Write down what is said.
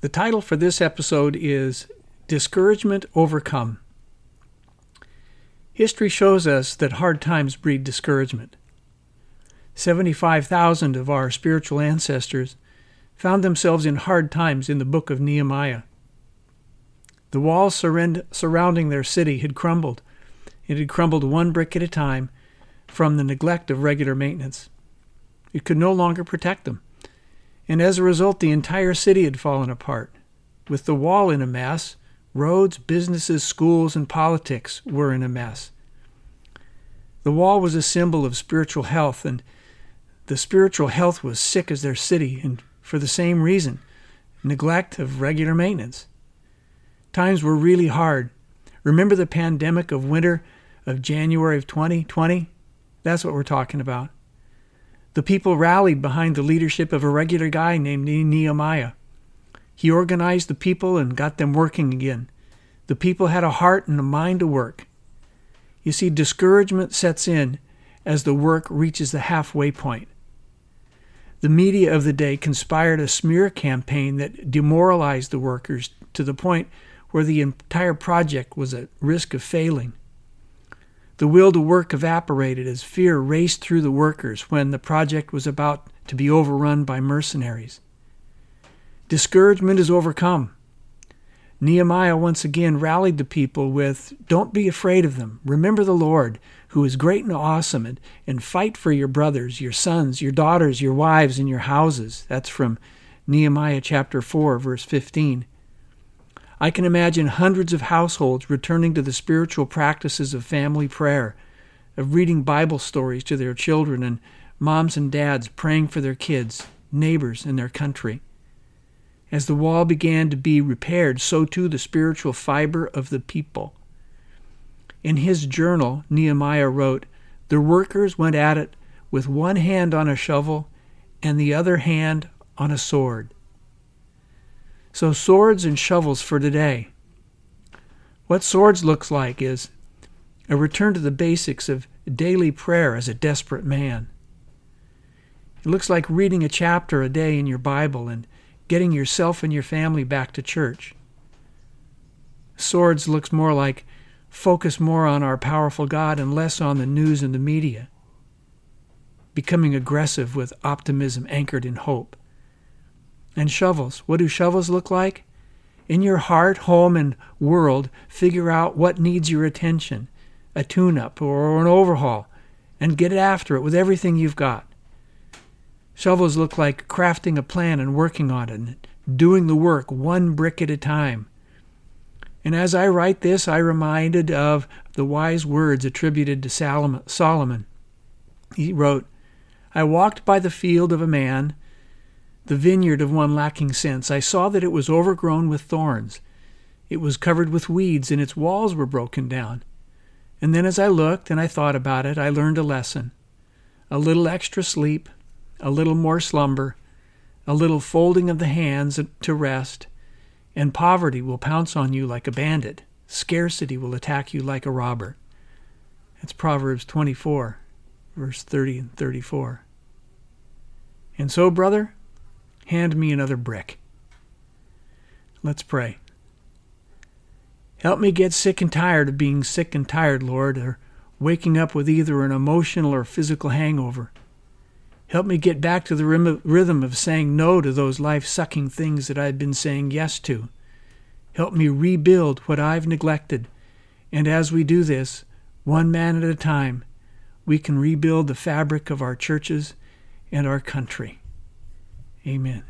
The title for this episode is Discouragement Overcome. History shows us that hard times breed discouragement. 75,000 of our spiritual ancestors found themselves in hard times in the book of Nehemiah. The walls surrounding their city had crumbled. It had crumbled one brick at a time from the neglect of regular maintenance. It could no longer protect them. And as a result, the entire city had fallen apart. With the wall in a mess, roads, businesses, schools, and politics were in a mess. The wall was a symbol of spiritual health, and the spiritual health was sick as their city, and for the same reason neglect of regular maintenance. Times were really hard. Remember the pandemic of winter of January of 2020? That's what we're talking about. The people rallied behind the leadership of a regular guy named Nehemiah. He organized the people and got them working again. The people had a heart and a mind to work. You see, discouragement sets in as the work reaches the halfway point. The media of the day conspired a smear campaign that demoralized the workers to the point where the entire project was at risk of failing. The will to work evaporated as fear raced through the workers when the project was about to be overrun by mercenaries. Discouragement is overcome. Nehemiah once again rallied the people with, Don't be afraid of them. Remember the Lord, who is great and awesome, and, and fight for your brothers, your sons, your daughters, your wives, and your houses. That's from Nehemiah chapter 4, verse 15. I can imagine hundreds of households returning to the spiritual practices of family prayer, of reading Bible stories to their children, and moms and dads praying for their kids, neighbors, and their country. As the wall began to be repaired, so too the spiritual fiber of the people. In his journal, Nehemiah wrote, The workers went at it with one hand on a shovel and the other hand on a sword. So, swords and shovels for today. What swords looks like is a return to the basics of daily prayer as a desperate man. It looks like reading a chapter a day in your Bible and getting yourself and your family back to church. Swords looks more like focus more on our powerful God and less on the news and the media. Becoming aggressive with optimism anchored in hope and shovels. What do shovels look like? In your heart, home, and world, figure out what needs your attention a tune up or an overhaul and get after it with everything you've got. Shovels look like crafting a plan and working on it, and doing the work one brick at a time. And as I write this, I reminded of the wise words attributed to Solomon. He wrote, I walked by the field of a man the vineyard of one lacking sense. I saw that it was overgrown with thorns. It was covered with weeds, and its walls were broken down. And then, as I looked and I thought about it, I learned a lesson. A little extra sleep, a little more slumber, a little folding of the hands to rest, and poverty will pounce on you like a bandit. Scarcity will attack you like a robber. That's Proverbs 24, verse 30 and 34. And so, brother, Hand me another brick. Let's pray. Help me get sick and tired of being sick and tired, Lord, or waking up with either an emotional or physical hangover. Help me get back to the rhythm of saying no to those life sucking things that I've been saying yes to. Help me rebuild what I've neglected. And as we do this, one man at a time, we can rebuild the fabric of our churches and our country. Amen.